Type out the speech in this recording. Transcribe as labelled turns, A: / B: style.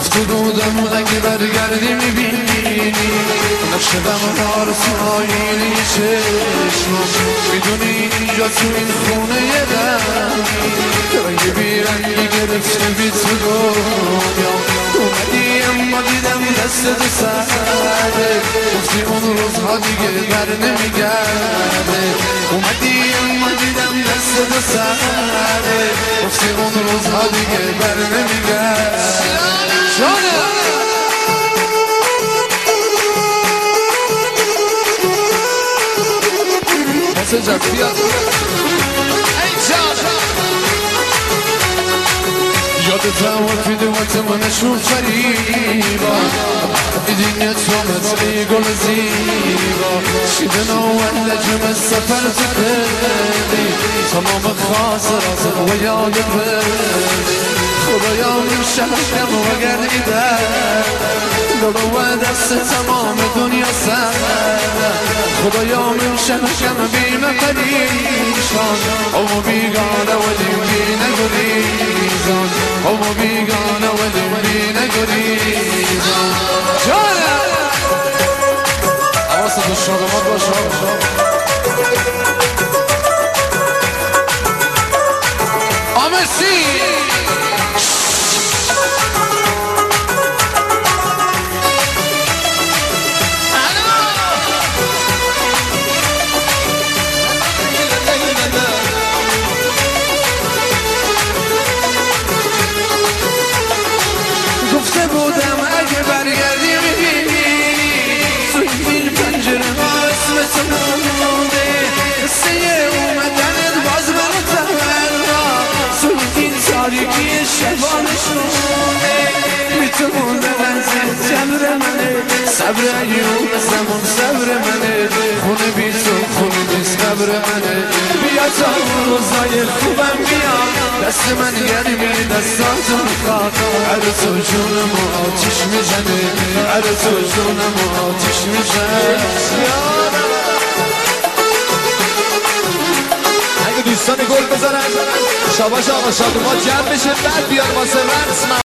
A: سرودم اگه برگردی می‌بینی. نقشه غم سایلی چشم می‌دونی اینجا تو این خونه یه رنگی رنگ بیرنگی گرفته بی تو دنیا. اومدی اما دیدم دست دو سره گفتی اون روزها دیگه بر نمیگرده. اومدی اما دیدم دست دو سره گفتی اون روزها دیگه بر حسین جان بیاد یادتم وقتی من نشون فریبا ایدین تومت ای گل زیبا شیدن اول لجم السفر تقلي تمام خاصرات و یاد بردی خدایا من شهرم و گردیده دارو و دست تمام دنیا سر خدایا من شهرم بیم پریشان. او بیگانه ولی بی نگریزان. او بیگانه ولی بی نگریزان. جانم. حواست و شادمات باشه. آمسی صبر ایوب زمان صبر منه. خونه بی تو خونه نیست قبر منه. بیا تا روزای خوبم بیا دست من گرمی دستاتو می‌خواد هر تو جونم آتیش می‌زنه. هر تو جونم آتیش می‌زنه. بزنن. شاباش آقا شادوما جمع بشه بعد بیار واسه رقص